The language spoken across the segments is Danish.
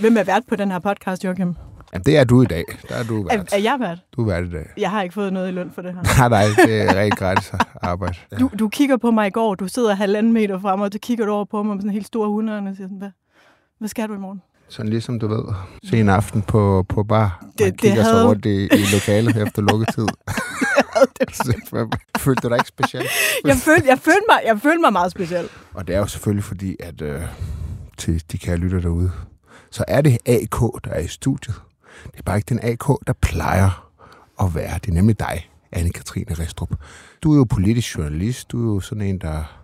Hvem er vært på den her podcast, Joachim? Jamen, det er du i dag. Der er du vært. Er, er jeg vært? Du er vært i dag. Jeg har ikke fået noget i løn for det her. Nej, nej, det er rigtig gratis arbejde. Ja. Du, du kigger på mig i går, du sidder halvanden meter frem, og så kigger du over på mig med sådan en helt stor hunde, og siger sådan, hvad, hvad skal du i morgen? Sådan ligesom du ved, sen aften på, på bar. Man Det- det kigger havde- så rundt i, i lokalet efter lukketid. Følte du dig ikke specielt? Jeg følte, jeg, følte mig, jeg følte mig meget speciel. Og det er jo selvfølgelig fordi, at øh, til de kære lytter derude, så er det AK, der er i studiet. Det er bare ikke den AK, der plejer at være. Det er nemlig dig, Anne-Katrine Restrup. Du er jo politisk journalist. Du er jo sådan en, der...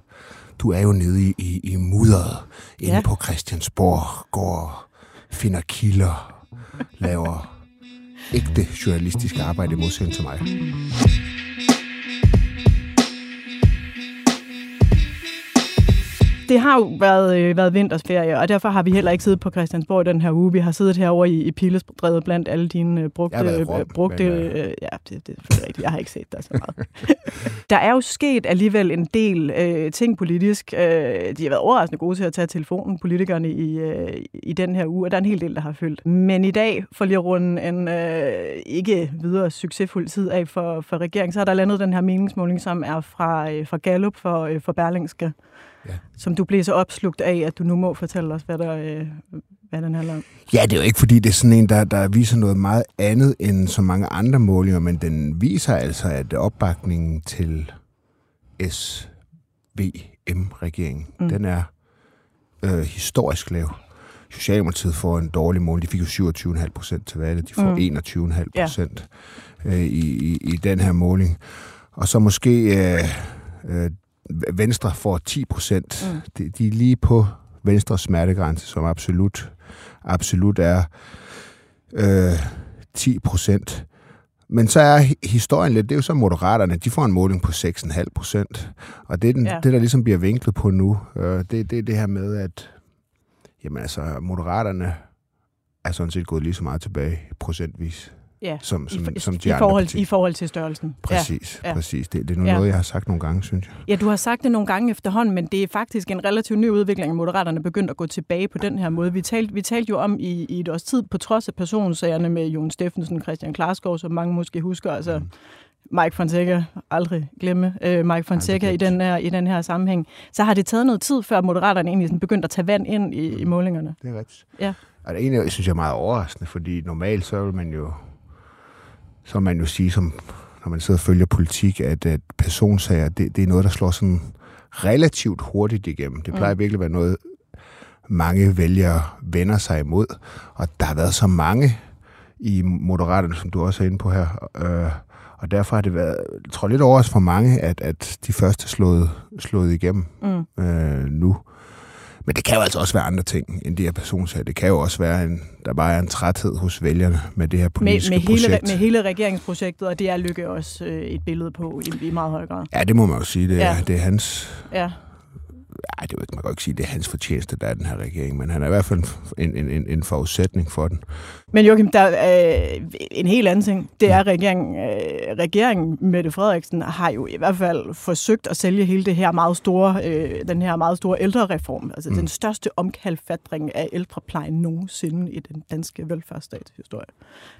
Du er jo nede i, i, i mudderet inde Ja. på Christiansborg, går og finder kilder, laver ægte journalistisk arbejde i modsætning til mig. Det har jo været, øh, været vintersferie, og derfor har vi heller ikke siddet på Christiansborg den her uge. Vi har siddet herovre i, i Pilestrædet blandt alle dine øh, brugte... Øh, Rom, brugte men, øh, ja, det, det er rigtigt. Jeg har ikke set dig så meget. der er jo sket alligevel en del øh, ting politisk. Øh, de har været overraskende gode til at tage telefonen, politikerne, i, øh, i den her uge, og der er en hel del, der har følt. Men i dag, for lige at runde en øh, ikke videre succesfuld tid af for, for regeringen, så er der landet den her meningsmåling, som er fra, øh, fra Gallup for, øh, for Berlingske Ja. som du blev så opslugt af, at du nu må fortælle os, hvad, der, øh, hvad den handler om. Ja, det er jo ikke, fordi det er sådan en, der, der viser noget meget andet end så mange andre målinger, men den viser altså, at opbakningen til SVM-regeringen, Mm. den er øh, historisk lav. Socialdemokratiet får en dårlig mål. De fik jo 27,5 procent til valget. De får Mm. mm. 21,5 procent øh, i, i, i den her måling. Og så måske øh, øh, Venstre får 10 procent. Mm. De, de er lige på Venstres smertegrænse, som absolut, absolut er øh, 10 procent. Men så er hi- historien lidt, det er jo så moderaterne, de får en måling på 6,5 procent. Og det, er den, Ja. det, der ligesom bliver vinklet på nu, øh, det, det er det her med, at jamen altså, moderaterne er sådan set gået lige så meget tilbage procentvis, Ja, som, som, i, som de i, andre forhold, partier. i forhold til størrelsen. Præcis, ja. ja. præcis. Det, det er nu Ja. noget, jeg har sagt nogle gange, synes jeg. Ja. du har sagt det nogle gange efterhånden, men det er faktisk en relativt ny udvikling, at Moderaterne er begyndt at gå tilbage på den her måde. Vi talte, vi talte jo om i, i et års tid, på trods af personsagerne med Jon Steffensen, Christian Klarskov, som mange måske husker, altså Mm. Mike Fonseca, aldrig glemme øh, Mike Fonseca i den, her, i den her sammenhæng, så har det taget noget tid, før Moderaterne egentlig sådan begyndte at tage vand ind i, i målingerne. Det er rigtigt. Ja. Og det ene, jeg synes jeg er meget overraskende, fordi normalt så vil man jo, så man jo sige, som, når man sidder og følger politik, at, at personsager, det, det er noget, der slår sådan relativt hurtigt igennem. Det plejer Mm. virkelig at være noget, mange vælgere vender sig imod. Og der har været så mange i Moderaterne, som du også er inde på her. Øh, og derfor har det været, jeg tror lidt overraskende for mange, at, at de første slået, slået igennem Mm. øh, nu. Men det kan jo altså også være andre ting end de her personsager. Det kan jo også være, en, der bare er en træthed hos vælgerne med det her Med, politiske med, hele, projekt. med hele regeringsprojektet, og det er Lykke også øh, et billede på i, i meget høj grad. Ja, det må man jo sige. Det, Ja. ja. det er hans... Ja. Ej, det er jo ikke, man kan jo ikke sige, det er hans fortjeneste, der er den her regering, men han er i hvert fald en, en, en, en forudsætning for den. Men Joachim, der er øh, en helt anden ting. Det er, at regeringen, øh, regeringen Mette Frederiksen har jo i hvert fald forsøgt at sælge hele det her meget store, øh, den her meget store ældrereform. Altså. Mm. den største omkalfatring af ældreplejen nogensinde i den danske velfærdsstatshistorie.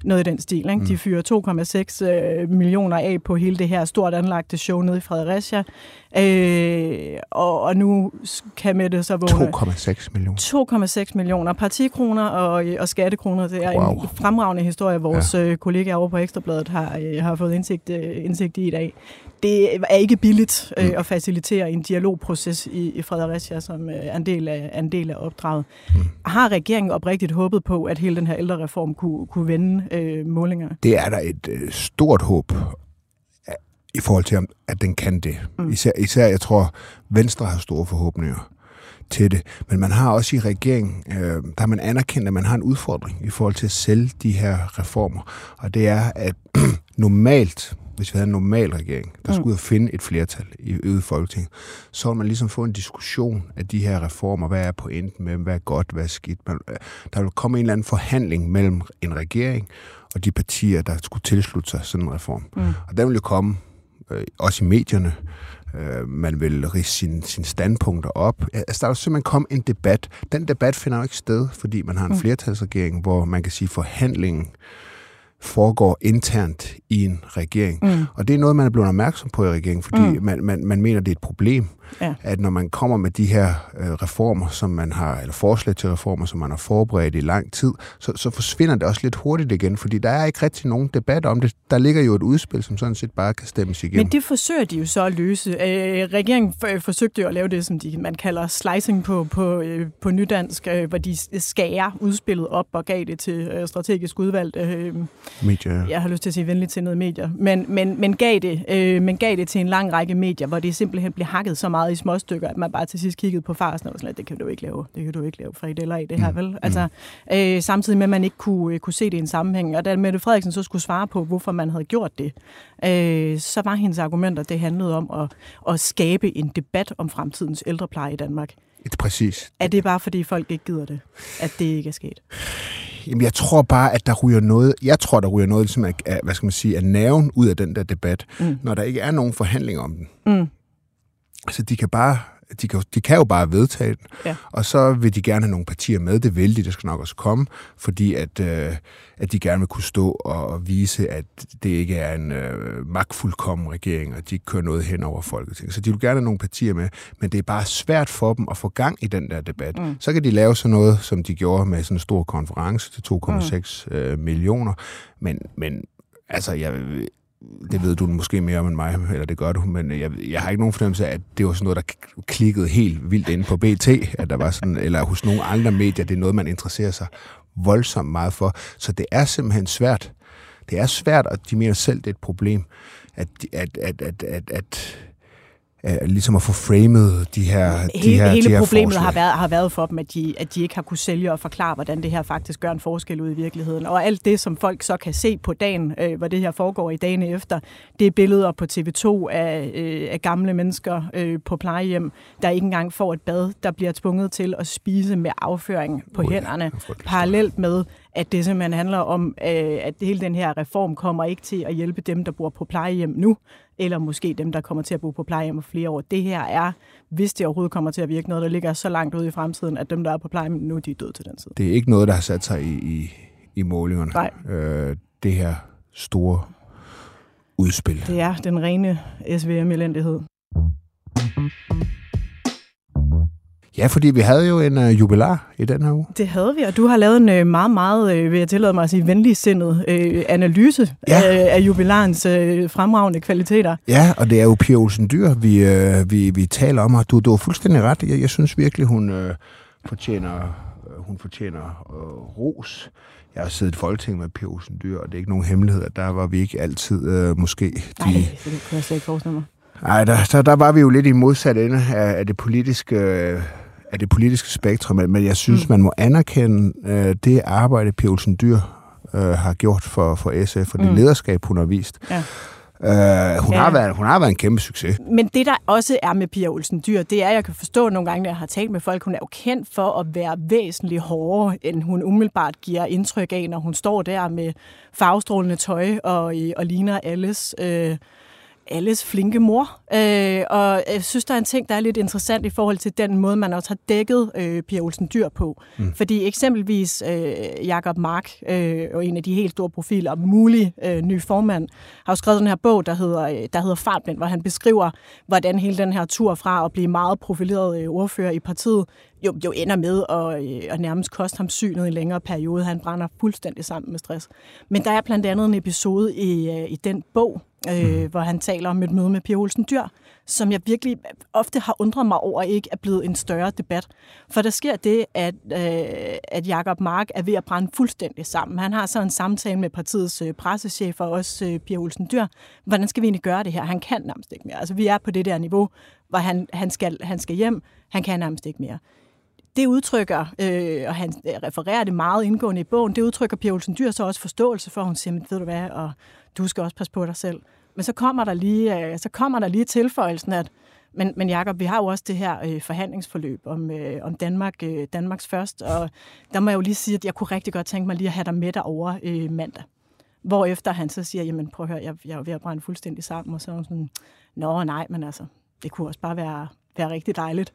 Noget i den stil. Ikke? Mm. De fyrer 2,6 øh, millioner af på hele det her stort anlagte show nede i Fredericia. Øh, og, og nu kan Mette så vågne... 2,6 millioner. 2,6 millioner partikroner og, og skattekroner. Det er wow. En fremragende historie, vores ja. kollegaer over på Ekstrabladet har, øh, har fået indsigt, øh, indsigt i i dag. Det er ikke billigt øh, Mm. at facilitere en dialogproces i, i Fredericia, som øh, er en del af, er en del af opdraget. Mm. Har regeringen oprigtigt håbet på, at hele den her ældrereform kunne, kunne vende øh, målingerne? Det er der et øh, stort håb øh, i forhold til, at den kan det. Mm. Især, især, jeg tror, Venstre har store forhåbninger til det. Men man har også i regeringen, øh, der har man anerkendt, at man har en udfordring i forhold til at sælge de her reformer. Og det er, at normalt, hvis vi havde en normal regering, der Mm. skulle ud og finde et flertal i, i Folketinget, så ville man ligesom få en diskussion af de her reformer. Hvad er pointen med dem? Hvad er godt? Hvad er skidt? Man, øh, der vil komme en eller anden forhandling mellem en regering og de partier, der skulle tilslutte sig sådan en reform. Mm. Og den vil jo komme, øh, også i medierne, øh, man vil rise sin, sin standpunkter op. Altså, der er jo simpelthen kommet en debat. Den debat finder jo ikke sted, fordi man har en mm. flertalsregering, hvor man kan sige, forhandlingen foregår internt i en regering. Mm. Og det er noget, man er blevet opmærksom på i regeringen, fordi mm. man, man, man mener, det er et problem, ja. at når man kommer med de her øh, reformer, som man har, eller forslag til reformer, som man har forberedt i lang tid, så, så forsvinder det også lidt hurtigt igen, fordi der er ikke rigtig nogen debat om det. Der ligger jo et udspil, som sådan set bare kan stemmes igennem. Men det forsøger de jo så at løse. Øh, regeringen forsøgte jo at lave det, som de, man kalder slicing på, på, øh, på nydansk, øh, hvor de skærer udspillet op og gav det til øh, strategisk udvalgt øh, medier. Jeg har lyst til at sige venligt til noget medier, men, men, men, gav det, øh, men gav det til en lang række medier, hvor det simpelthen blev hakket så meget i små stykker, at man bare til sidst kiggede på farsen og sådan, det kan du ikke lave, det kan du ikke lave frikadeller i det her, mm. vel? Altså, øh, samtidig med, at man ikke kunne, øh, kunne se det i en sammenhæng. Og da Mette Frederiksen så skulle svare på, hvorfor man havde gjort det, øh, så var hendes argumenter, det handlede om at, at skabe en debat om fremtidens ældrepleje i Danmark. Præcis. Er det bare, fordi folk ikke gider det, at det ikke er sket? Jamen, jeg tror bare, at der ryger noget, jeg tror, der ryger noget ligesom af, hvad skal man sige, af nerven ud af den der debat, mm. når der ikke er nogen forhandling om den. Mm. Altså, de kan bare de kan, de kan jo bare vedtage den, ja. og så vil de gerne have nogle partier med. Det vil de, det skal nok også komme, fordi at, øh, at de gerne vil kunne stå og vise, at det ikke er en øh, magtfuldkommen regering, og de kører noget hen over Folketinget. Så de vil gerne have nogle partier med, men det er bare svært for dem at få gang i den der debat. Mm. Så kan de lave sådan noget, som de gjorde med sådan en stor konference til 2,6 mm. øh, millioner, men, men altså, jeg det ved du måske mere om end mig, eller det gør du, men øh, jeg, jeg har ikke nogen fornemmelse af, at det var sådan noget, der klikkede helt vildt ind på BT, at der var sådan, eller hos nogle andre medier, det er noget, man interesserer sig voldsomt meget for. Så det er simpelthen svært. Det er svært, og de mener selv, det er et problem, at, at, at, at, at, at øh, ligesom at få framet de her Hele, de her, hele de her problemet forslag. har været, har været for dem, at de, at de ikke har kunne sælge og forklare, hvordan det her faktisk gør en forskel ud i virkeligheden. Og alt det, som folk så kan se på dagen, øh, hvor det her foregår i dagene efter, det er billeder på TV2 af, øh, af gamle mennesker øh, på plejehjem, der ikke engang får et bad, der bliver tvunget til at spise med afføring på oh, hænderne, ja, parallelt med, at det simpelthen handler om, øh, at hele den her reform kommer ikke til at hjælpe dem, der bor på plejehjem nu, eller måske dem, der kommer til at bo på plejehjem om flere år. Det her er, hvis det overhovedet kommer til at virke noget, der ligger så langt ude i fremtiden, at dem, der er på plejehjem nu, de er døde til den tid. Det er ikke noget, der har sat sig i, i, i målingerne. Nej. Øh, det her store udspil. Det er den rene SVM-elendighed. Ja, fordi vi havde jo en uh, jubilar i den her uge. Det havde vi, og du har lavet en uh, meget, meget, uh, vil jeg tillade mig at sige, venligsindet uh, analyse ja. uh, af jubilarens uh, fremragende kvaliteter. Ja, og det er jo Pia Olsen Dyr, vi, uh, vi, vi taler om, og du, du har fuldstændig ret. Jeg, jeg synes virkelig, hun uh, fortjener, uh, hun fortjener uh, ros. Jeg har siddet i Folketinget med Pia Olsen Dyr, og det er ikke nogen hemmelighed, at der var vi ikke altid uh, måske... De, Nej, det kan jeg slet ikke forestille mig. Nej, der, der, der var vi jo lidt i modsat ende af, af det politiske af det politiske spektrum, men jeg synes, mm. man må anerkende øh, det arbejde, Pia Olsen Dyr øh, har gjort for, for SF, og det mm. lederskab, hun har vist. Ja. Uh, hun, ja. har været, hun har været en kæmpe succes. Men det, der også er med Pia Olsen Dyr, det er, jeg kan forstå nogle gange, når jeg har talt med folk, hun er jo kendt for at være væsentligt hårdere, end hun umiddelbart giver indtryk af, når hun står der med farvestrålende tøj og, og ligner alles... Øh, alles flinke mor. Øh, og jeg synes, der er en ting, der er lidt interessant i forhold til den måde, man også har dækket øh, Pia Olsen Dyr på. Mm. Fordi eksempelvis øh, Jakob Mark, øh, og en af de helt store profiler, mulig øh, ny formand, har jo skrevet den her bog, der hedder, øh, der hedder Fartblind, hvor han beskriver, hvordan hele den her tur fra at blive meget profileret øh, ordfører i partiet, jo, jo ender med at, øh, at nærmest koste ham synet i en længere periode. Han brænder fuldstændig sammen med stress. Men der er blandt andet en episode i, øh, i den bog, øh, mm. hvor han taler om et møde med Pia Olsen Dyr, som jeg virkelig ofte har undret mig over ikke er blevet en større debat. For der sker det, at, øh, at Jakob Mark er ved at brænde fuldstændig sammen. Han har så en samtale med partiets øh, pressechef og også øh, Pia Olsen Dyr. Hvordan skal vi egentlig gøre det her? Han kan nærmest ikke mere. Altså, vi er på det der niveau, hvor han, han, skal, han skal hjem. Han kan nærmest ikke mere det udtrykker, øh, og han øh, refererer det meget indgående i bogen, det udtrykker Pia Olsen Dyr så også forståelse for, hun siger, ved du hvad, og du skal også passe på dig selv. Men så kommer der lige, øh, så kommer der lige tilføjelsen, at men, men Jacob, vi har jo også det her øh, forhandlingsforløb om, øh, om Danmark, øh, Danmarks først, og der må jeg jo lige sige, at jeg kunne rigtig godt tænke mig lige at have dig med derovre øh, mandag. Hvorefter han så siger, jamen prøv at høre, jeg, jeg er ved at brænde fuldstændig sammen, og så er sådan, nå nej, men altså, Det kunne også bare være, være rigtig dejligt.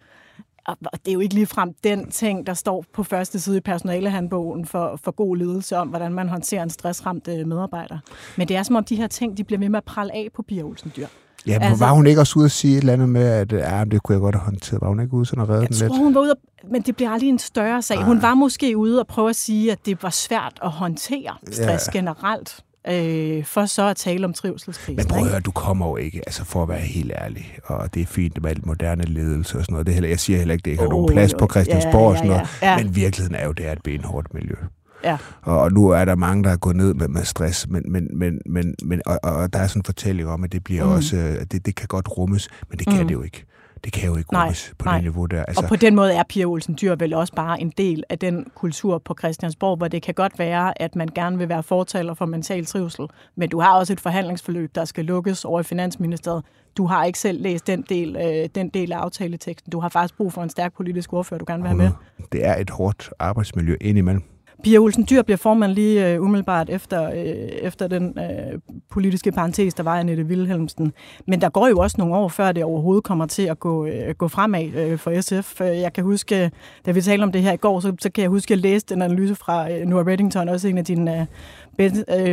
Og det er jo ikke ligefrem den ting, der står på første side i personalehandbogen for, for god ledelse om, hvordan man håndterer en stressramt øh, medarbejder. Men det er som om, de her ting de bliver ved med at prale af på Pia Olsen Dyr. Ja, altså, var hun ikke også ude at sige et eller andet med, at ja, det kunne jeg godt have håndteret? Var hun ikke ude sådan at redde jeg den tror, lidt? hun var ude, at, men det bliver aldrig en større sag. Hun var måske ude og prøve at sige, at det var svært at håndtere stress ja. generelt øh, for så at tale om trivselskrisen. Men prøv at høre, du kommer jo ikke, altså for at være helt ærlig, og det er fint med alt moderne ledelse og sådan noget. Det heller, jeg siger heller ikke, det ikke har oh, nogen plads jo. på Christiansborg ja, ja, ja, og sådan noget, ja. men virkeligheden er jo, det er et benhårdt miljø. Ja. Og nu er der mange, der er gået ned med, med stress, men, men, men, men, men og, og der er sådan en fortælling om, at det bliver mm. også, det, det kan godt rummes, men det kan mm. det jo ikke. Det kan jo ikke rummes på nej. det niveau der. Altså, og på den måde er Pia Olsen Dyr vel også bare en del af den kultur på Christiansborg, hvor det kan godt være, at man gerne vil være fortaler for mental trivsel, men du har også et forhandlingsforløb, der skal lukkes over i Finansministeriet. Du har ikke selv læst den del, øh, den del af aftaleteksten. Du har faktisk brug for en stærk politisk ordfører, du gerne vil have med. Det er et hårdt arbejdsmiljø indimellem. Pia Olsen Dyr bliver formand lige øh, umiddelbart efter, øh, efter den øh, politiske parentes, der var Annette Wilhelmsen. Men der går jo også nogle år, før det overhovedet kommer til at gå, øh, gå fremad øh, for SF. Øh, jeg kan huske, da vi talte om det her i går, så, så kan jeg huske, at jeg læste en analyse fra øh, Noah Reddington, også en af dine øh,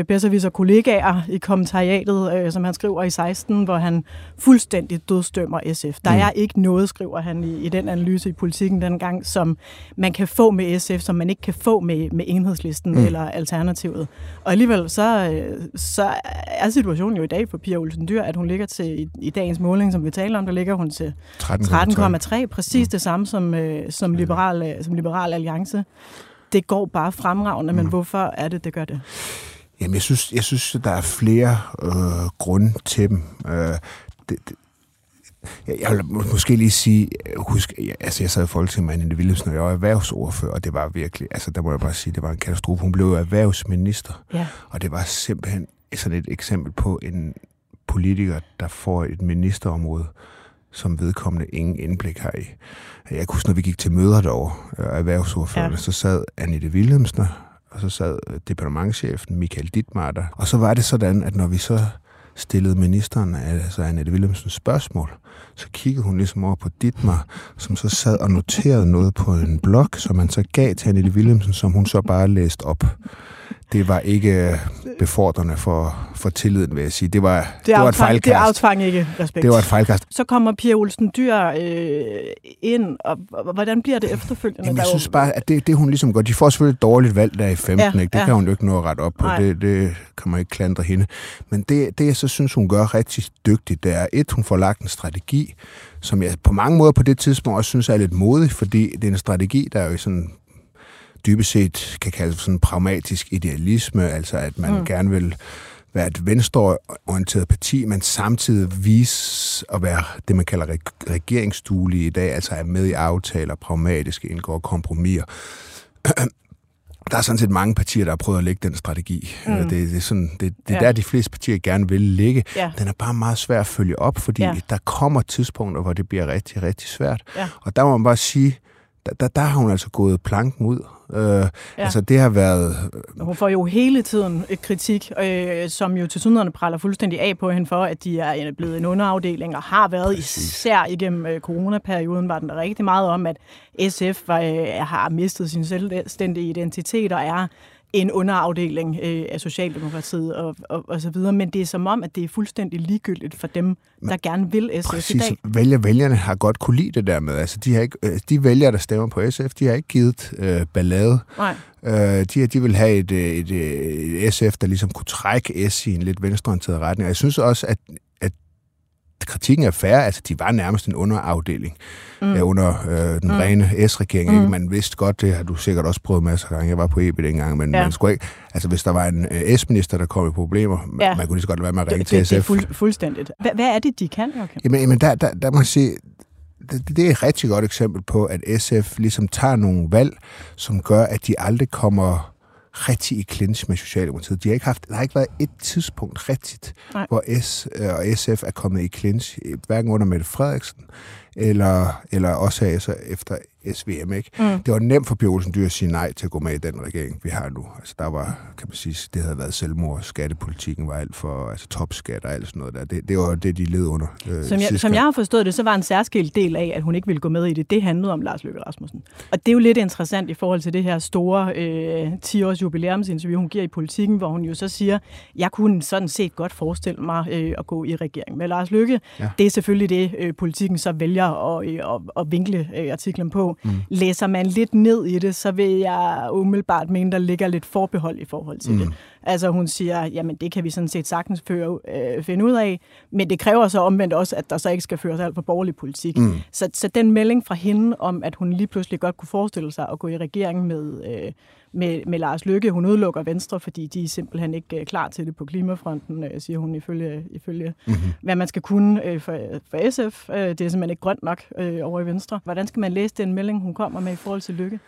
bedserviser kollegaer i kommentariatet, øh, som han skriver i 16, hvor han fuldstændig dødstømmer SF. Der mm. er ikke noget, skriver han i, i den analyse i politikken dengang, som man kan få med SF, som man ikke kan få med, med enhedslisten mm. eller alternativet. Og alligevel så, øh, så er situationen jo i dag for Pia Olsen Dyr, at hun ligger til i, i dagens måling, som vi taler om, der ligger hun til 13,3, præcis mm. det samme som, øh, som, liberal, som liberal alliance det går bare fremragende, men mm. hvorfor er det, det gør det? Jamen, jeg synes, jeg synes der er flere øh, grunde til dem. Øh, det, det, jeg, vil måske lige sige, husk, jeg, altså jeg sad i Folketinget med Anne Wilhelmsen, og jeg var erhvervsordfører, og det var virkelig, altså der må jeg bare sige, det var en katastrofe. Hun blev erhvervsminister, ja. og det var simpelthen sådan et eksempel på en politiker, der får et ministerområde, som vedkommende ingen indblik har i. Jeg kunne huske, når vi gik til møder derovre, øh, erhvervsordførende, ja. så sad Annette Wilhelmsen, og så sad øh, departementchefen Michael Dittmar Og så var det sådan, at når vi så stillede ministeren, altså Annette Wilhelmsens spørgsmål, så kiggede hun ligesom over på Dittmar, som så sad og noterede noget på en blog, som man så gav til Annette Wilhelmsen, som hun så bare læste op det var ikke befordrende for, for tilliden, vil jeg sige. Det var, det, det var et fejlkast. Det aftvang ikke respekt. Det var et fejlkast. Så kommer Pia Olsen Dyr øh, ind, og, hvordan bliver det efterfølgende? Jamen, jeg synes bare, at det, det hun ligesom gør, de får selvfølgelig et dårligt valg der i 15, ja, ikke? det ja. kan hun jo ikke nå at rette op på, det, det kan man ikke klandre hende. Men det, det jeg så synes, hun gør rigtig dygtigt, det er, et, hun får lagt en strategi, som jeg på mange måder på det tidspunkt også synes er lidt modig, fordi det er en strategi, der er jo sådan dybest set kan kaldes sådan pragmatisk idealisme, altså at man mm. gerne vil være et venstreorienteret parti, men samtidig vise at være det, man kalder regeringsduelige i dag, altså er med i aftaler, pragmatiske, indgår kompromiser. Der er sådan set mange partier, der har prøvet at lægge den strategi. Mm. Det, det er, sådan, det, det er ja. der, de fleste partier gerne vil ligge. Ja. Den er bare meget svær at følge op, fordi ja. der kommer tidspunkter, hvor det bliver rigtig, rigtig svært. Ja. Og der må man bare sige, der, der, der har hun altså gået planken ud. Øh, ja. Altså det har været... Hun får jo hele tiden et kritik, øh, som jo til synligheden praller fuldstændig af på hende for, at de er blevet en underafdeling og har været Præcis. især igennem øh, coronaperioden, var den der rigtig meget om, at SF var, øh, har mistet sin selvstændige identitet og er en underafdeling øh, af Socialdemokratiet og, og, og så videre, men det er som om, at det er fuldstændig ligegyldigt for dem, men, der gerne vil SF præcis, i dag. Vælger, vælgerne har godt kunne lide det der med, altså de, har ikke, øh, de vælgere, der stemmer på SF, de har ikke givet øh, ballade. Nej. Øh, de, de vil have et, et, et, et SF, der ligesom kunne trække S i en lidt venstreorienteret retning. Og jeg synes også, at kritikken er færre. Altså, de var nærmest en underafdeling mm. øh, under øh, den mm. rene S-regering. Mm. Man vidste godt, det har du sikkert også prøvet masser af gange. Jeg var på EB dengang, men ja. man skulle ikke... Altså, hvis der var en øh, S-minister, der kom i problemer, ja. man kunne lige så godt være med at ringe det, til det, SF. Det er fuld, fuldstændigt. Hvad, hvad er det, de kan, okay? Jamen, jamen der, der, der må jeg sige, det, det er et rigtig godt eksempel på, at SF ligesom tager nogle valg, som gør, at de aldrig kommer rigtig i clinch med Socialdemokratiet. De har ikke haft, der har ikke været et tidspunkt rigtigt, Nej. hvor S øh, og SF er kommet i clinch, hverken under Mette Frederiksen, eller, eller også altså efter SVM, ikke? Mm. Det var nemt for Pia Olsen Dyr at sige nej til at gå med i den regering, vi har nu. Altså, der var, kan man sige, det havde været selvmord. Skattepolitikken var alt for, altså topskat og alt sådan noget der. Det, det var det, de led under. Øh, som, jeg, som jeg har forstået det, så var en særskilt del af, at hun ikke ville gå med i det, det handlede om Lars Løkke Rasmussen. Og det er jo lidt interessant i forhold til det her store øh, 10-års jubilæumsinterview, hun giver i politikken, hvor hun jo så siger, jeg kunne sådan set godt forestille mig øh, at gå i regering med Lars Løkke. Ja. Det er selvfølgelig det, øh, politikken så vælger at, øh, at, at vinkle øh, artiklen på. Mm. Læser man lidt ned i det, så vil jeg umiddelbart mene, der ligger lidt forbehold i forhold til mm. det. Altså hun siger, jamen det kan vi sådan set sagtens føre, øh, finde ud af, men det kræver så omvendt også, at der så ikke skal føres alt for borgerlig politik. Mm. Så, så den melding fra hende om, at hun lige pludselig godt kunne forestille sig at gå i regering med, øh, med, med Lars Lykke. Hun udelukker Venstre, fordi de er simpelthen ikke øh, klar til det på klimafronten, øh, siger hun ifølge, ifølge mm-hmm. hvad man skal kunne øh, for, for SF. Øh, det er simpelthen ikke grønt nok øh, over i Venstre. Hvordan skal man læse den melding, hun kommer med i forhold til Lykke?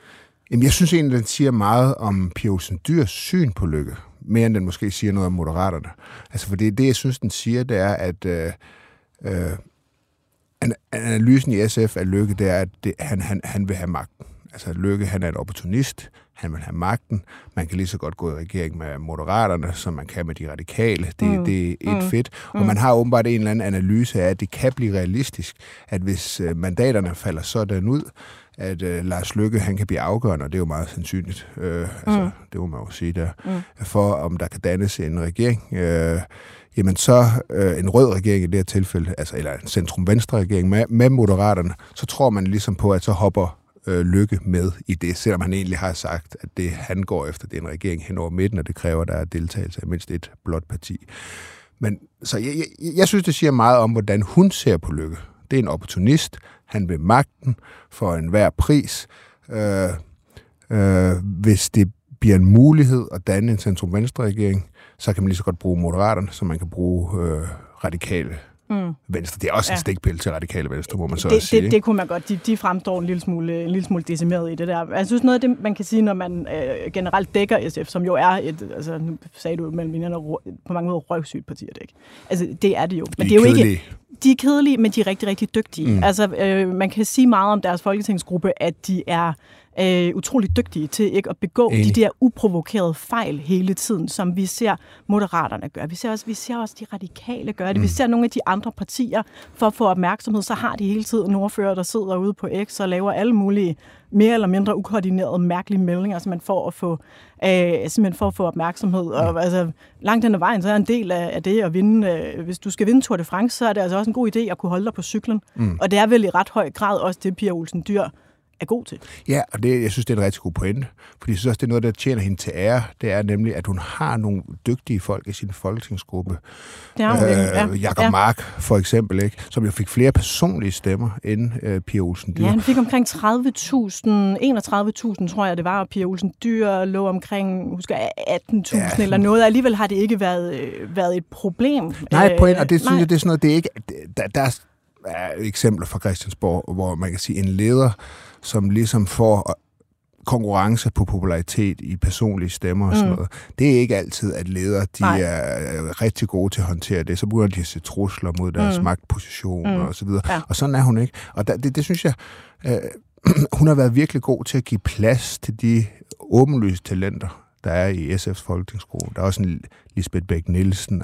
Jamen, jeg synes egentlig, den siger meget om Pia Olsen Dyrs syn på Lykke, mere end den måske siger noget om Moderaterne. Altså, for det, det jeg synes, den siger, det er, at øh, øh, analysen i SF af Lykke, det er, at det, han, han, han vil have magten. Altså, Lykke, han er en opportunist, han vil have magten. Man kan lige så godt gå i regering med Moderaterne, som man kan med de radikale. Det, mm. det er et mm. fedt. Og mm. man har åbenbart en eller anden analyse af, at det kan blive realistisk, at hvis øh, mandaterne falder sådan ud, at øh, Lars Lykke han kan blive afgørende, og det er jo meget sandsynligt, øh, altså, mm. det må man jo sige der, mm. for om der kan dannes en regering. Øh, jamen så øh, en rød regering i det her tilfælde, altså, eller en centrum-venstre regering med, med moderaterne, så tror man ligesom på, at så hopper øh, lykke med i det, selvom han egentlig har sagt, at det han går efter, det er en regering hen over midten, og det kræver, at der er deltagelse af mindst et blot parti. Men så jeg, jeg, jeg synes, det siger meget om, hvordan hun ser på lykke. Det er en opportunist. Han vil magten for enhver pris. Øh, øh, hvis det bliver en mulighed at danne en centrum-venstre-regering, så kan man lige så godt bruge moderaterne, som man kan bruge øh, radikale mm. venstre. Det er også ja. en stikpille til radikale venstre, må man så det, sige. Det, det kunne man godt. De, de fremstår en lille, smule, en lille smule decimeret i det der. Jeg synes noget af det, man kan sige, når man øh, generelt dækker SF, som jo er et, altså nu sagde du mellem linjerne, på mange måder røvsygt parti at dække. Altså det er det jo. Men de er det er jo ikke de er kedelige, men de er rigtig, rigtig dygtige. Mm. Altså, øh, man kan sige meget om deres folketingsgruppe, at de er øh, utrolig dygtige til ikke at begå Enig. de der uprovokerede fejl hele tiden, som vi ser moderaterne gøre. Vi ser også, vi ser også de radikale gøre det. Mm. Vi ser nogle af de andre partier, for at få opmærksomhed, så har de hele tiden en ordfører, der sidder ude på X og laver alle mulige mere eller mindre ukoordinerede, mærkelige meldinger, som man får at få, øh, simpelthen for at få opmærksomhed. Og altså, langt hen ad vejen, så er en del af, af det at vinde. Øh, hvis du skal vinde Tour de France, så er det altså også en god idé at kunne holde dig på cyklen. Mm. Og det er vel i ret høj grad også det, Pia Olsen Dyr er god til. Ja, og det, jeg synes, det er en rigtig god pointe. Fordi jeg synes også, det er noget, der tjener hende til ære. Det er nemlig, at hun har nogle dygtige folk i sin folketingsgruppe. Det har hun, øh, ja. Jakob ja. Mark, for eksempel, ikke? som jo fik flere personlige stemmer end øh, Pia Olsen Dyr. Ja, han fik omkring 30.000, 31.000 tror jeg det var, og Pia Olsen Dyr lå omkring husker 18.000 ja, eller noget. Alligevel har det ikke været, øh, været et problem. Nej, point, og det synes jeg, det er sådan noget, det er ikke... Der, der er eksempler fra Christiansborg, hvor man kan sige, en leder som ligesom får konkurrence på popularitet i personlige stemmer og sådan mm. noget. Det er ikke altid, at ledere de er rigtig gode til at håndtere det. Så begynder de at se trusler mod deres mm. magtposition mm. og så videre. Ja. Og sådan er hun ikke. Og der, det, det synes jeg, øh, hun har været virkelig god til at give plads til de åbenlyse talenter, der er i SF's folketingsgruppe. Der er også en Lisbeth Bæk Nielsen.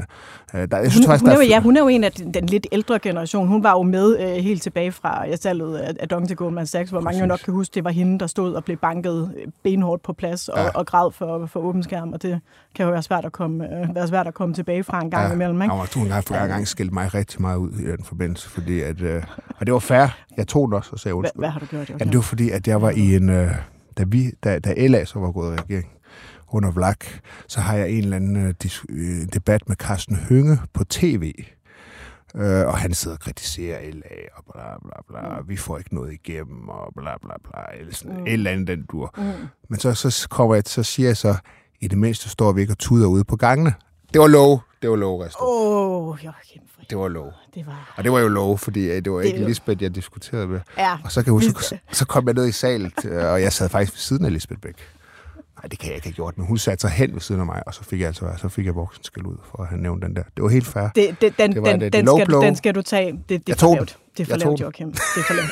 Øh, der, jeg synes, hun, faktisk, hun, er jo, ja, hun er jo en af den, den lidt ældre generation. Hun var jo med øh, helt tilbage fra jeg salget af, af Dong til Goldman Sachs, hvor mange jo nok kan huske, det var hende, der stod og blev banket benhårdt på plads og, ja. og græd for, for åben skærm, og det kan jo være svært at komme, øh, være svært at komme tilbage fra en gang ja, imellem. Ikke? Ja, hun har for gang skældt mig rigtig meget ud i den forbindelse, fordi at, øh, og det var fair. Jeg tog den også og sagde undskyld. Hvad, hvad har du gjort? Okay. Jamen, det var fordi, at jeg var i en... Øh, da, vi, da, da LA så var gået i regering, under Vlak, så har jeg en eller anden dis- uh, debat med Carsten Hønge på tv. Uh, og han sidder og kritiserer LA, og bla bla bla, mm. vi får ikke noget igennem, og bla bla bla, eller sådan mm. et eller andet den dur. Mm. Men så, så, kommer jeg, så siger jeg så, i det mindste står vi ikke og tuder ude på gangene. Det var lov. Det var lov, Resto. Åh, oh, Joachim. Det var lov. Det var... Og det var jo lov, fordi det var det ikke jo... Lisbeth, jeg diskuterede med. Ja. Og så kan jeg huske, så, så kom jeg ned i salen, og jeg sad faktisk ved siden af Lisbeth Bæk. Nej, det kan jeg ikke have gjort, men hun satte sig hen ved siden af mig, og så fik jeg altså så fik jeg voksen skal ud for at have nævnt den der. Det var helt fair. Det, det, den, det var, den, det, den, skal du, den skal du tage. Det, det er for lavt. Det er for lavt, Joachim. Det er for lavt.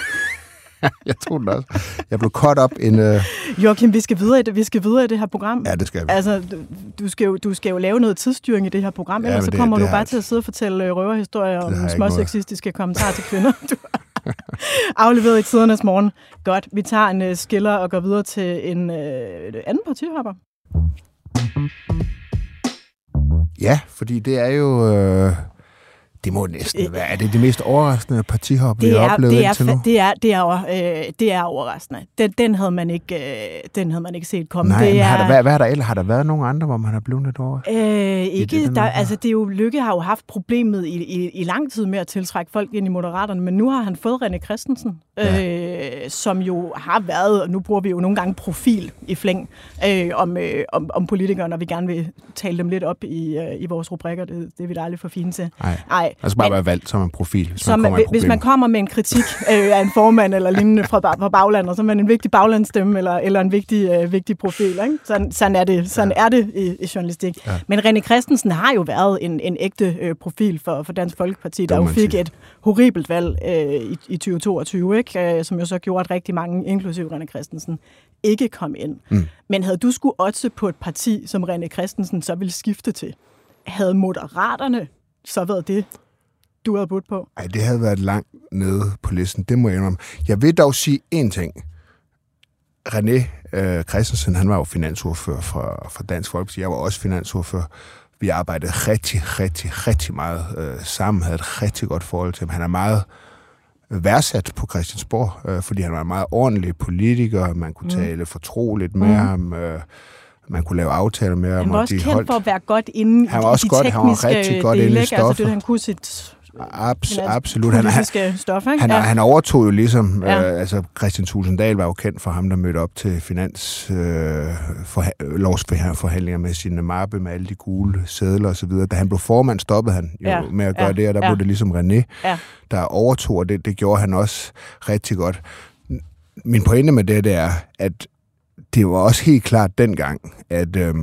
jeg tror den også. Jeg blev caught up in... Uh... Joachim, vi skal, videre i det, vi skal videre i det her program. Ja, det skal vi. Altså, du, skal jo, du skal jo lave noget tidsstyring i det her program, ja, ellers så kommer det, det du bare til at sidde og fortælle øh, røverhistorier om småsexistiske kommentarer til kvinder. Du afleveret i tidernes morgen. Godt, vi tager en uh, skiller og går videre til en øh, uh, anden partihopper. Ja, fordi det er jo... Øh det må næsten være. Er det det mest overraskende partihop, vi har oplevet det er, indtil nu? Det er, det er, øh, det er overraskende. Den, den, havde man ikke, øh, den havde man ikke set komme. Nej, det er, har, der, hvad, hvad er der ellers? Har der været nogen andre, hvor man har blevet lidt over? Øh, ikke. Det, der, altså, det er jo, Lykke har jo haft problemet i, i, i lang tid med at tiltrække folk ind i Moderaterne, men nu har han fået René Christensen, ja. øh, som jo har været, og nu bruger vi jo nogle gange profil i flæng øh, om, øh, om, om politikere, når vi gerne vil tale dem lidt op i, øh, i vores rubrikker. Det, det er vi da aldrig for fine til. Nej. Altså bare men, være valgt som en profil, hvis man kommer Hvis man kommer med en kritik øh, af en formand eller lignende fra, fra baglandet, så er man en vigtig baglandsstemme eller, eller en vigtig, øh, vigtig profil. Ikke? Sådan, sådan, er det, sådan ja. er det i, i journalistik. Ja. Men René Christensen har jo været en, en ægte øh, profil for, for Dansk Folkeparti, der jo fik et horribelt valg øh, i, i 2022, ikke? Øh, som jo så gjorde, at rigtig mange, inklusive René Christensen, ikke kom ind. Mm. Men havde du skulle otse på et parti, som René Christensen så ville skifte til, havde moderaterne så været det, du havde budt på? Nej, det havde været langt nede på listen, det må jeg indrømme. Jeg vil dog sige én ting. René øh, Christensen, han var jo finansordfører for, for Dansk Folkeparti. Jeg var også finansordfører. Vi arbejdede rigtig, rigtig, rigtig meget øh, sammen, havde et rigtig godt forhold til ham. Han er meget værdsat på Christiansborg, øh, fordi han var en meget ordentlig politiker. Man kunne mm. tale fortroligt med mm. ham. Øh, man kunne lave aftaler med. Han var også kendt holdt... for at være godt inde han var også de godt, tekniske han var rigtig godt inde i stoffet. Altså, det, han kunne sit Abs, absolut. Han, han, stof, ikke? Han, ja. han overtog jo ligesom, ja. øh, altså Christian Tulsendal var jo kendt for ham, der mødte op til finans øh, med sine mappe med alle de gule sædler og så videre. Da han blev formand, stoppede han jo ja. med at gøre ja. det, og der ja. blev det ligesom René, ja. der overtog, og det, det gjorde han også rigtig godt. Min pointe med det, det er, at det var også helt klart dengang, at... Øh,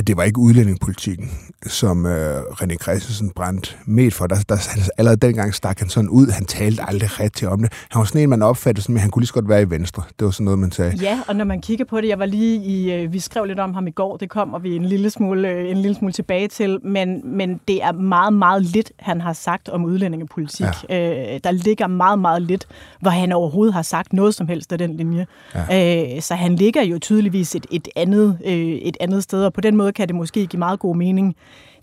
at det var ikke udlændingepolitikken, som øh, René Christensen brændte med for. Der, der, han, allerede dengang stak han sådan ud. Han talte aldrig rigtig om det. Han var sådan en, man opfattede sådan, men han kunne lige så godt være i Venstre. Det var sådan noget, man sagde. Ja, og når man kigger på det, jeg var lige i, øh, vi skrev lidt om ham i går, det kommer vi en lille smule, øh, en lille smule tilbage til, men, men det er meget, meget lidt, han har sagt om udlændingepolitik. Ja. Øh, der ligger meget, meget lidt, hvor han overhovedet har sagt noget som helst af den linje. Ja. Øh, så han ligger jo tydeligvis et, et, andet, øh, et andet sted, og på den måde kan det måske give meget god mening.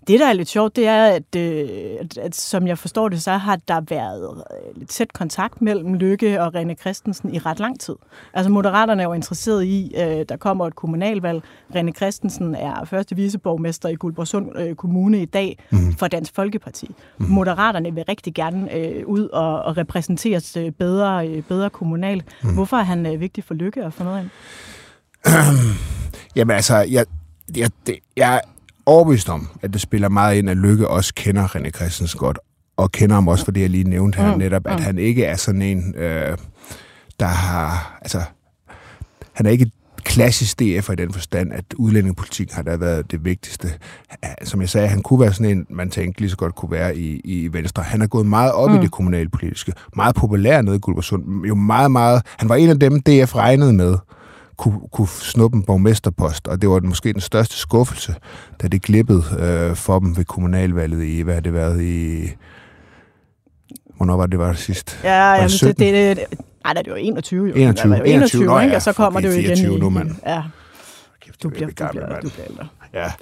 Det, der er lidt sjovt, det er, at, øh, at, at som jeg forstår det, så har der været øh, lidt tæt kontakt mellem Lykke og René Christensen i ret lang tid. Altså Moderaterne er jo interesseret i, øh, der kommer et kommunalvalg. René Christensen er første viceborgmester i Guldborgsund Kommune i dag mm. for Dansk Folkeparti. Mm. Moderaterne vil rigtig gerne øh, ud og, og repræsenteres bedre, bedre kommunalt. Mm. Hvorfor er han øh, vigtig for Lykke at få noget ind? Jamen altså, jeg, jeg, det, jeg er overbevist om, at det spiller meget ind, at Lykke også kender René Christensen godt, og kender ham også for det, jeg lige nævnte her mm. netop, at mm. han ikke er sådan en, øh, der har, altså, han er ikke klassisk DF i den forstand, at udlændingepolitik har da været det vigtigste. Som jeg sagde, han kunne være sådan en, man tænkte lige så godt kunne være i, i Venstre. Han er gået meget op mm. i det kommunalpolitiske. Meget populær nede i Guldborgsund. Jo meget, meget... Han var en af dem, DF regnede med kunne, kunne snuppe en borgmesterpost, og det var måske den største skuffelse, da det glippede øh, for dem ved kommunalvalget i, hvad har det været i... Hvornår var det, det var det sidst? Ja, var det, det, det, det, nej, det var 21 jo. 21, det var 21, 21 ikke? og så kommer det jo igen 24 nu, mand. Ja. Du bliver, du bliver, du bliver ældre. Ja,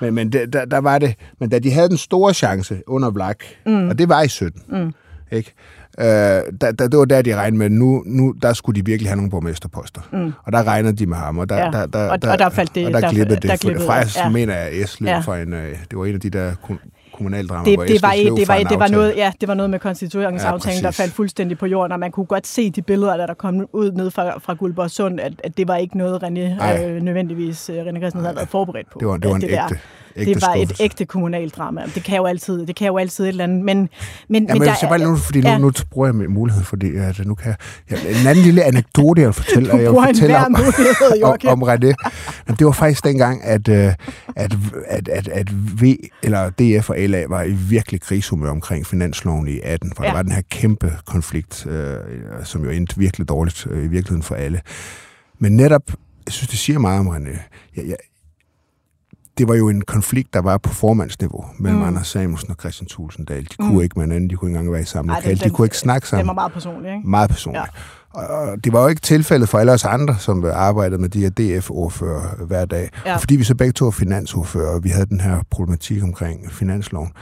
men, men det, der, der var det. Men da de havde den store chance under Vlak, mm. og det var i 17, mm. ikke? Øh, der, der, det var der, de regnede med, nu, nu der skulle de virkelig have nogle borgmesterposter. Mm. Og der regnede de med ham, og der, ja. der, der, og, der, og der faldt det. Og der, der glippede det. Der glippede, faktisk ja. mener jeg, at ja. for en, øh, det var en af de der kommunaldrama, det, hvor det var, det, var, det, var noget, ja, det var noget med konstitueringsaftalen, ja, der faldt fuldstændig på jorden, og man kunne godt se de billeder, der, der kom ud ned fra, fra Guldborgsund, at, at det var ikke noget, René øh, nødvendigvis øh, René Christensen havde været forberedt på. Det var, det var en det ægte. Der ægte det var et ægte kommunalt drama. Det kan jo altid, det kan jo altid et eller andet, men, men, Ja, men, men der, jeg bare nu, fordi nu, ja. nu bruger jeg min mulighed, fordi at nu kan jeg, en anden lille anekdote, jeg vil fortælle, Du jeg vil bruger fortælle enhver om, mulighed, om, om René. Men det var faktisk dengang, at, øh, at, at, at, at V, eller DF og LA var i virkelig krigshumør omkring finansloven i 18, for. Ja. der var den her kæmpe konflikt, øh, som jo endte virkelig dårligt øh, i virkeligheden for alle. Men netop, jeg synes, det siger meget om René. Jeg, jeg, det var jo en konflikt, der var på formandsniveau mellem mm. Anders Samuelsen og Christian Tulsendal. De kunne Mm. ikke med hinanden, de kunne ikke engang være i samme lokale, de kunne ikke snakke sammen. var meget personlig, ikke? Meget personligt. Ja. Og det var jo ikke tilfældet for alle os andre, som arbejdede med de her DF-ordfører hver dag. Ja. Og fordi vi så begge to er finansordfører, og vi havde den her problematik omkring finansloven,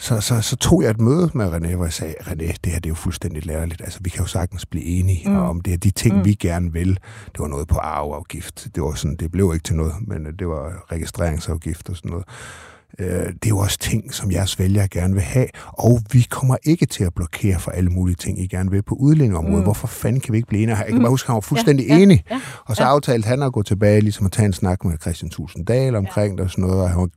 så, så, så tog jeg et møde med René, hvor jeg sagde, René, det her det er jo fuldstændig lærerligt. Altså, vi kan jo sagtens blive enige mm. Om det her. De ting, mm. Vi gerne vil, det var noget på arveafgift. Det var sådan, det blev ikke til noget, men øh, det var registreringsafgift og sådan noget. Øh, Det er jo også ting, som jeres vælgere gerne vil have, og vi kommer ikke til at blokere for alle mulige ting, I gerne vil på udlændingområdet. Mm. Hvorfor fanden kan vi ikke blive enige? Jeg kan Mm. bare huske, at han var fuldstændig ja, enig. Ja, Og så Ja. aftalte han at gå tilbage, ligesom at tage en snak med Christian Tulsendal omkring det og sådan noget. Og, han var,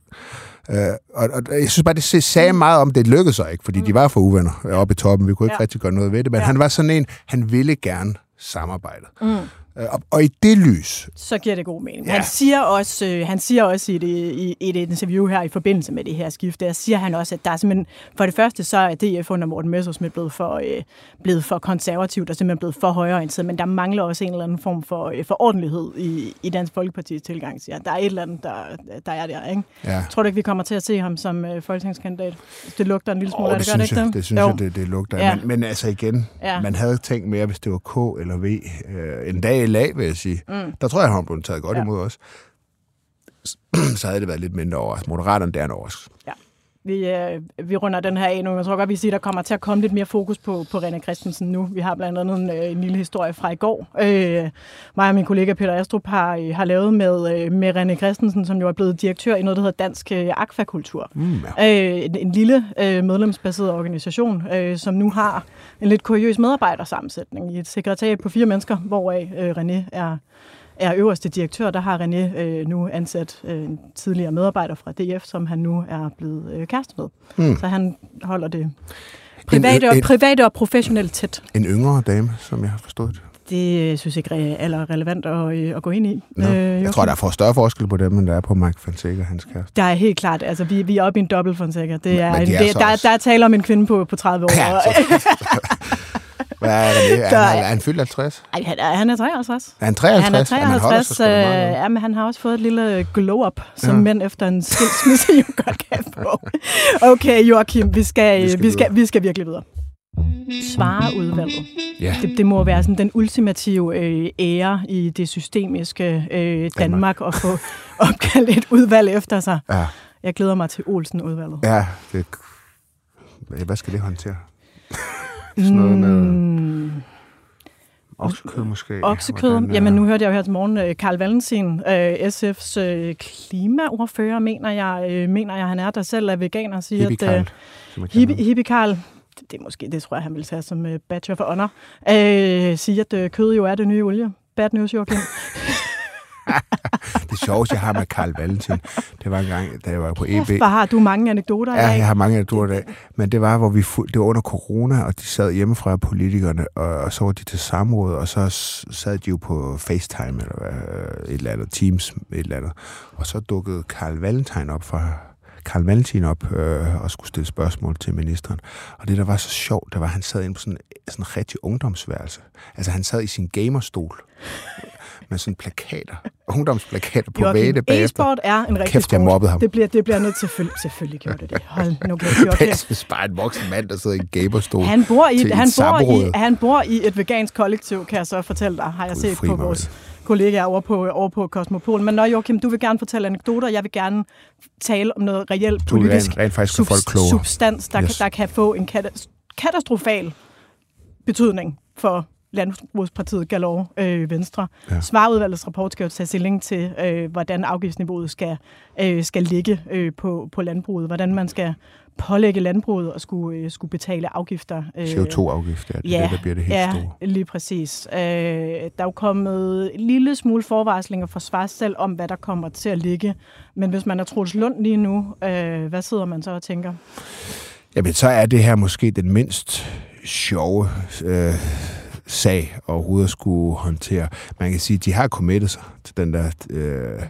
øh, og, og jeg synes bare, det sagde meget om, det lykkedes sig ikke, fordi mm. de var for uvenner oppe i toppen. Vi kunne ikke ja. Rigtig gøre noget ved det, men ja. Ja. han var sådan en, han ville gerne samarbejde. mm. Øh, Og, og i det lys, så giver det god mening. Ja. Han siger også, øh, han siger også i, det, i, i et interview her i forbindelse med det her skift, der siger han også, at der er simpelthen, for det første så er DF under Morten Messersmith blevet for, øh, blevet for konservativt og simpelthen blevet for højreorienteret, men der mangler også en eller anden form for, øh, for ordentlighed i, i Dansk Folkeparti's tilgang, siger. Der er et eller andet, der, der er der, ikke? ja, Tror du ikke, vi kommer til at se ham som øh, folketingskandidat? Det lugter en lille smule oh, det, det, gør det ikke jeg, det synes Jo. jeg, det, det lugter. Ja. Men, men altså igen. Ja. man havde tænkt mere, hvis det var K eller V. Øh, en dag i lag, vil jeg sige. Mm. Der tror jeg, han var blevet taget godt Ja. imod os. Så havde det været lidt mindre overraskende. Moderaterne, det er en overraskelse. Vi, øh, vi runder den her af nu. Jeg tror godt, vi siger, der kommer til at komme lidt mere fokus på, på René Christensen nu. Vi har blandt andet en, øh, en lille historie fra i går. Øh, mig og min kollega Peter Astrup har, øh, har lavet med, øh, med René Christensen, som jo er blevet direktør i noget, der hedder Dansk øh, Akvakultur. Mm, ja. Øh, en, en lille øh, medlemsbaseret organisation, øh, som nu har en lidt kuriøs medarbejdersammensætning i et sekretariat på fire mennesker, hvoraf øh, René er, er øverste direktør. Der har René øh, nu ansat øh, en tidligere medarbejder fra DF, som han nu er blevet øh, kæreste med. Mm. Så han holder det private, og, en, private og professionelt tæt. en yngre dame, som jeg har forstået det. Det øh, synes jeg ikke er aller relevant at, øh, at gå ind i. Nå, jeg tror, der er for større forskel på dem, end der er på Mike Fonseca og hans kæreste. Der er helt klart, altså vi, vi er oppe i en dobbelt Fonseca. Det er, men en, de er det, så der, også- der er tale om en kvinde på, på 30 år. Ja, og- Hvad er det? Er, han, er- han fyldt 50? Ej, han er, han er 53. Er han 53? Han er Jamen, holder sig 53, sgu da øh, ja, men han har også fået et lille glow-up, som Ja. mænd efter en skilsmisse jo godt kan få. Okay, Joachim, vi skal, Vi skal vi skal, vi skal virkelig videre. Svareudvalget. Ja. Det, det må være sådan den ultimative øh, ære i det systemiske øh, Danmark at få opkaldt et udvalg efter sig. Ja, Jeg glæder mig til Olsen-udvalget. ja det, hvad skal det håndtere? Sådan noget med Mm, oksekød måske? oksekød. Hvordan, øh, Jamen, nu hørte jeg jo her til morgen øh, Karl Valentin, øh, SF's øh, klimaordfører, mener jeg, øh, mener jeg, han er, der selv er veganer, siger, Hippie at... Karl, Øh, Hippie, hippie Karl, det, er måske, det tror jeg, han vil tage som øh, badge for honor, øh, siger, at øh, kød jo er det nye olie. Bad news, Joachim. Det sjoveste, jeg har med Karl Valentin, det var en gang, da jeg var på EB. Hvorfor har du mange anekdoter i Ja, dag? jeg har mange anekdoter i dag. Men det var, hvor vi fu- det var under corona, og de sad hjemmefra, politikerne, og, og så var de til samråd, og så sad de jo på FaceTime, eller hvad, et eller andet, Teams, et eller andet. Og så dukkede Karl Valentin op fra Karl Valentin op øh, og skulle stille spørgsmål til ministeren. Og det, der var så sjovt, det var, at han sad inde på sådan, sådan en rigtig ungdomsværelse. Altså, han sad i sin gamerstol med sådan plakater, ungdomsplakater på Joachim, vægge bagefter. e-sport er en rigtig Kæft, jeg mobbede ham. Det bliver, det bliver nødt til selvfølgelig, selvfølgelig gjorde det det. Hold nu kæft, Joachim. Jeg synes bare, en voksen mand, der sidder i en gamerstol. Han bor, i, et han, bor i, han bor i et vegansk kollektiv, kan jeg så fortælle dig, har jeg set på vores kollegaer over på, over på Cosmopol. Men når Joachim, du vil gerne fortælle anekdoter, jeg vil gerne tale om noget reelt politisk rent, rent faktisk folk substans, der, Yes. kan, der kan få en katas- katastrofal betydning for Landbrugspartiet Galore øh, Venstre. Ja. Svarudvalgets rapport skal jo tage stilling til, øh, hvordan afgiftsniveauet skal, øh, skal ligge øh, på, på landbruget, hvordan man skal pålægge landbruget og skulle, øh, skulle betale afgifter. Øh, CO2-afgift, ja, det ja, det, der bliver det helt ja, store. lige præcis. Øh, der er jo kommet en lille smule forvarslinger fra Svars selv om, hvad der kommer til at ligge. Men hvis man er Troels Lund lige nu, øh, hvad sidder man så og tænker? Jamen, så er det her måske den mindst sjove øh, sag overhovedet at skulle håndtere. Man kan sige, at de har committet sig til den der øh,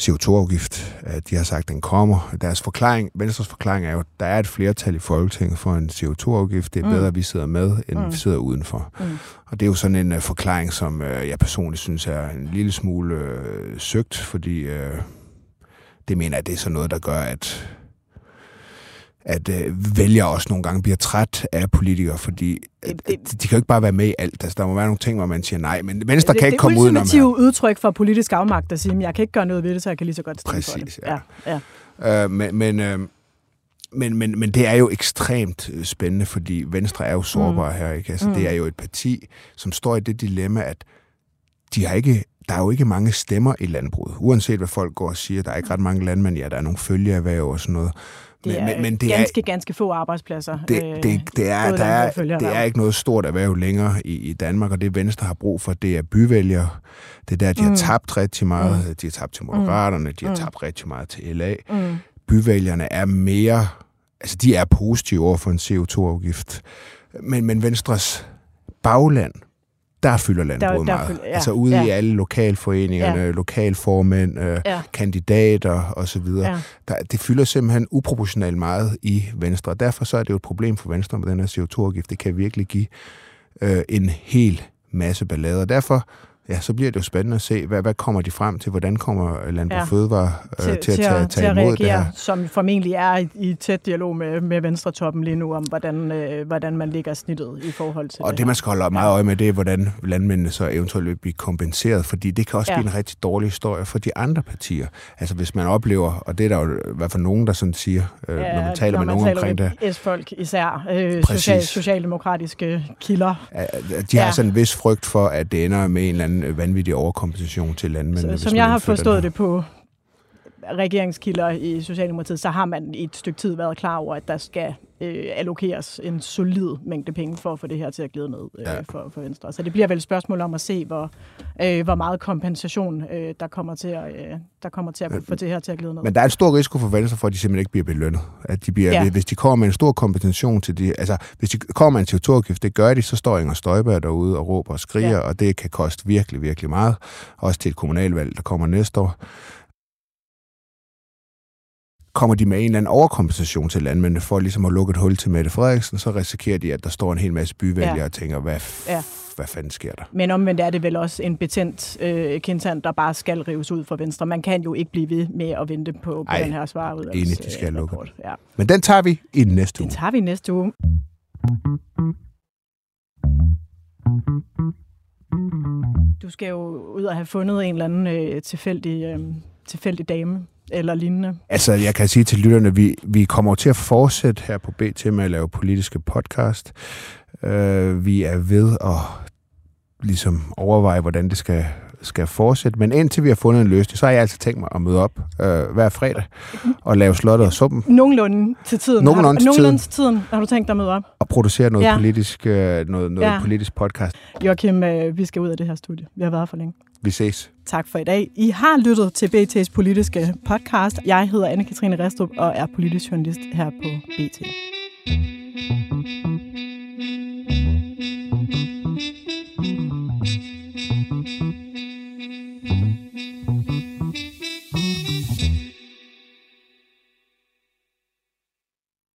CO2-afgift. De har sagt, at den kommer. Deres forklaring, Venstres forklaring er jo, at der er et flertal i Folketinget for en CO2-afgift. Det er mm. bedre, at vi sidder med, end mm. vi sidder udenfor. Mm. Og det er jo sådan en uh, forklaring, som uh, jeg personligt synes er en lille smule uh, søgt, fordi uh, det mener jeg, det er sådan noget, der gør, at at øh, vælgere også nogle gange bliver træt af politikere, fordi det, det, de kan jo ikke bare være med i alt. Altså, der må være nogle ting, hvor man siger nej, men Venstre det, kan ikke komme ud Det er et udtryk for politisk afmagt at sige, at jeg kan ikke gøre noget ved det, så jeg kan lige så godt stemme Præcis, for det. ja. ja. Øh, men, men, øh, men, men, men det er jo ekstremt øh, spændende, fordi Venstre er jo sårbare mm. her. Ikke? Altså, mm. Det er jo et parti, som står i det dilemma, at de har ikke der er jo ikke mange stemmer i landbruget. Uanset hvad folk går og siger, der er ikke ret mange landmænd, ja, der er nogle følgeerhverv og sådan noget. Det er men, men det ganske, er, ganske få arbejdspladser. Det, det, det, er, der er, det er ikke noget stort erhverv længere i, i Danmark, og det Venstre har brug for, det er byvælgere. Det er der, de mm. har tabt rigtig meget. Mm. De har tabt til Moderaterne, de har mm. tabt rigtig meget til LA. Mm. Byvælgerne er mere... Altså, de er positive over for en CO2-afgift. Men, men Venstres bagland, der fylder landbruget der, der meget. Fylder, ja, altså ude ja. i alle lokalforeningerne, ja. lokalformænd, øh, ja. kandidater osv. Ja. Der, det fylder simpelthen uproportionalt meget i Venstre. Og derfor så er det jo et problem for Venstre med den her CO2-afgift. Det kan virkelig give øh, en hel masse ballade. Og derfor ja, så bliver det jo spændende at se, hvad, hvad kommer de frem til? Hvordan kommer Landbrug ja. Fødevare øh, til, til, at tage, tage imod reagere, det her? Som formentlig er i, i tæt dialog med, med Venstre-toppen lige nu, om hvordan, øh, hvordan man ligger snittet i forhold til Og det, det man skal holde meget øje med, det er, hvordan landmændene så eventuelt vil blive kompenseret, fordi det kan også ja. blive en rigtig dårlig historie for de andre partier. Altså hvis man oplever, og det er der jo i hvert fald nogen, der sådan siger, øh, ja, når man taler når man med nogen omkring det. S-folk især, øh, social, socialdemokratiske kilder. Ja, de har ja. sådan en vis frygt for, at det ender med en eller anden anden vanvittig overkompensation til landmændene. Som jeg har forstået det på regeringskilder i Socialdemokratiet, så har man i et stykke tid været klar over, at der skal øh, allokeres en solid mængde penge for at få det her til at glide ned øh, ja. for, for Venstre. Så det bliver vel et spørgsmål om at se, hvor, øh, hvor meget kompensation øh, der kommer til at, øh, der kommer til at men, få det her til at glide ned. Men der er en stor risiko for Venstre for, at de simpelthen ikke bliver belønnet. At de bliver, ja. Hvis de kommer med en stor kompensation til de... Altså, hvis de kommer med en CO2-afgift, det gør de, så står Inger Støjberg derude og råber og skriger, ja. og det kan koste virkelig, virkelig meget. Også til et kommunalvalg, der kommer næste år kommer de med en eller anden overkompensation til landmændene for ligesom at lukke et hul til Mette Frederiksen, så risikerer de, at der står en hel masse byvælgere ja. og tænker, hvad, ja. hvad fanden sker der? Men omvendt er det vel også en betændt øh, kindtand, der bare skal rives ud fra Venstre. Man kan jo ikke blive ved med at vente på, på Ej, den her svar ud. Enig, de skal øh, lukke. Ja. Men den tager vi i næste uge. Den tager vi næste uge. Du skal jo ud og have fundet en eller anden øh, tilfældig, øh, tilfældig dame, eller lignende? Altså, jeg kan sige til lytterne, vi, vi kommer til at fortsætte her på BT med at lave politiske podcast. Uh, vi er ved at ligesom overveje, hvordan det skal, skal fortsætte. Men indtil vi har fundet en løsning, så har jeg altså tænkt mig at møde op uh, hver fredag og lave slottet og suppen. Nogenlunde til tiden. Nogenlunde, til, nogenlunde til tiden har du tænkt dig at møde op. Og producere noget, ja. politisk, uh, noget, noget ja. politisk podcast. Joachim, uh, vi skal ud af det her studie. Vi har været for længe. Vi ses. Tak for i dag. I har lyttet til BT's politiske podcast. Jeg hedder Anne-Katrine Restrup og er politisk journalist her på BT. thank you